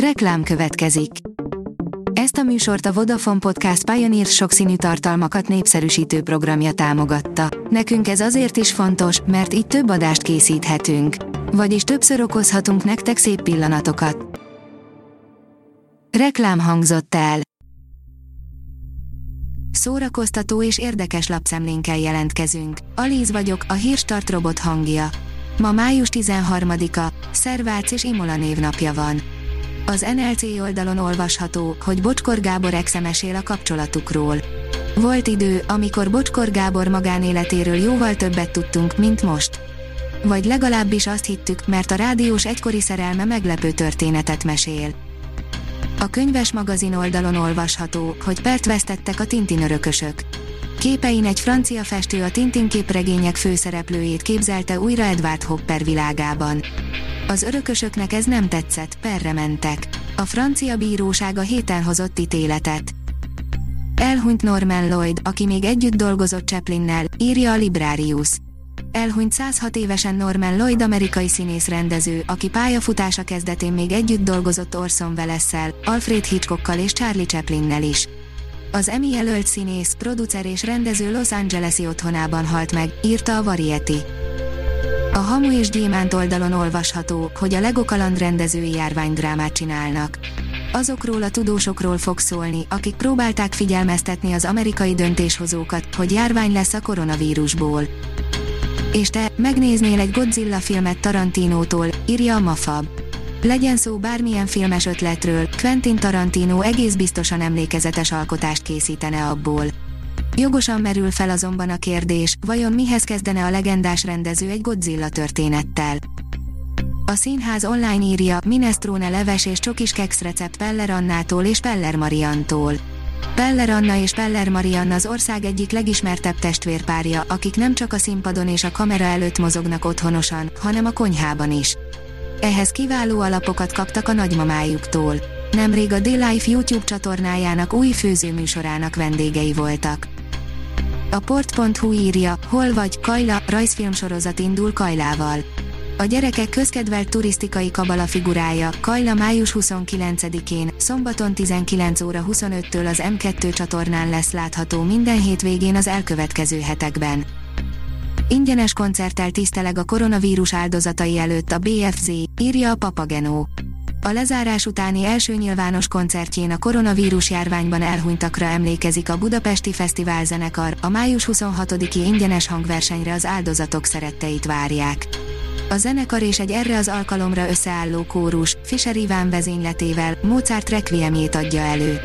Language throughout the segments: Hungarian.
Reklám következik. Ezt a műsort a Vodafone Podcast Pioneer sokszínű tartalmakat népszerűsítő programja támogatta. Nekünk ez azért is fontos, mert így több adást készíthetünk. Vagyis többször okozhatunk nektek szép pillanatokat. Reklám hangzott el. Szórakoztató és érdekes lapszemlénkkel jelentkezünk. Alíz vagyok, a hírstart robot hangja. Ma május 13-a, Szervác és Imola névnapja van. Az NLC oldalon olvasható, hogy Bocskor Gábor exe mesél a kapcsolatukról. Volt idő, amikor Bocskor Gábor magánéletéről jóval többet tudtunk, mint most. Vagy legalábbis azt hittük, mert a rádiós egykori szerelme meglepő történetet mesél. A könyves magazin oldalon olvasható, hogy pert vesztettek a Tintin örökösök. Képein egy francia festő a Tintin képregények főszereplőjét képzelte újra Edward Hopper világában. Az örökösöknek ez nem tetszett, perre mentek. A francia bíróság a héten hozott ítéletet. Elhunyt Norman Lloyd, aki még együtt dolgozott Chaplinnel, írja a Librarius. Elhunyt 106 évesen Norman Lloyd amerikai színész rendező, aki pályafutása kezdetén még együtt dolgozott Orson welles Alfred Hitchcockkal és Charlie Chaplinnel is. Az Emmy jelölt színész, producer és rendező Los Angeles-i otthonában halt meg, írta a Variety. A Hamu és Gyémánt oldalon olvasható, hogy a Lego kaland rendezői járványdrámát csinálnak. Azokról a tudósokról fog szólni, akik próbálták figyelmeztetni az amerikai döntéshozókat, hogy járvány lesz a koronavírusból. És te, megnéznél egy Godzilla filmet Tarantinótól, írja a Mafab. Legyen szó bármilyen filmes ötletről, Quentin Tarantino egész biztosan emlékezetes alkotást készítene abból. Jogosan merül fel azonban a kérdés, vajon mihez kezdene a legendás rendező egy Godzilla történettel. A színház online írja, minestrone leves és csokis keksz recept Peller Annától és Peller Mariantól. Peller Anna és Peller Marianna az ország egyik legismertebb testvérpárja, akik nem csak a színpadon és a kamera előtt mozognak otthonosan, hanem a konyhában is. Ehhez kiváló alapokat kaptak a nagymamájuktól. Nemrég a D-Life YouTube csatornájának új főzőműsorának vendégei voltak. A port.hu írja, hol vagy, Kajla, rajzfilmsorozat indul Kajlával. A gyerekek közkedvelt turisztikai kabala figurája, Kajla május 29-én, szombaton 19 óra 25-től az M2 csatornán lesz látható minden hétvégén az elkövetkező hetekben. Ingyenes koncerttel tiszteleg a koronavírus áldozatai előtt a BFZ, írja a Papagenó. A lezárás utáni első nyilvános koncertjén a koronavírus járványban elhunytakra emlékezik a Budapesti Fesztivál zenekar, a május 26-i ingyenes hangversenyre az áldozatok szeretteit várják. A zenekar és egy erre az alkalomra összeálló kórus, Fischer Iván vezényletével, Mozart Requiemjét adja elő.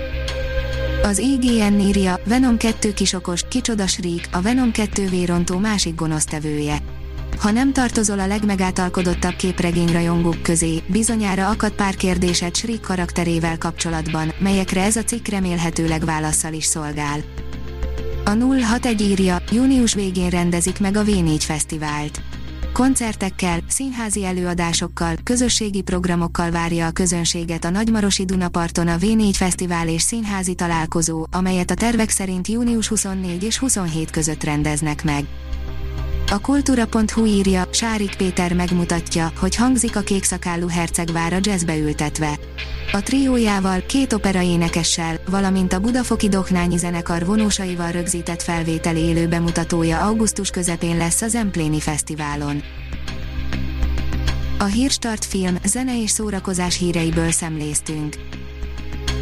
Az IGN írja, Venom 2 kisokos, kicsoda Shriek, a Venom 2 vérontó másik gonosztevője. Ha nem tartozol a legmegátalkodottabb képregényrajongók közé, bizonyára akad pár kérdésed Shriek karakterével kapcsolatban, melyekre ez a cikk remélhetőleg válaszsal is szolgál. A 061 írja, június végén rendezik meg a V4 Fesztivált. Koncertekkel, színházi előadásokkal, közösségi programokkal várja a közönséget a Nagymarosi Dunaparton a V4 Fesztivál és színházi találkozó, amelyet a tervek szerint június 24 és 27 között rendeznek meg. A kultúra.hu írja, Sárik Péter megmutatja, hogy hangzik a kékszakálú hercegvára jazzbe ültetve. A triójával, két opera énekessel, valamint a Budafoki Doknányi zenekar vonósaival rögzített felvétel élő bemutatója augusztus közepén lesz az Empléni Fesztiválon. A Hírstart film, zene és szórakozás híreiből szemléztünk.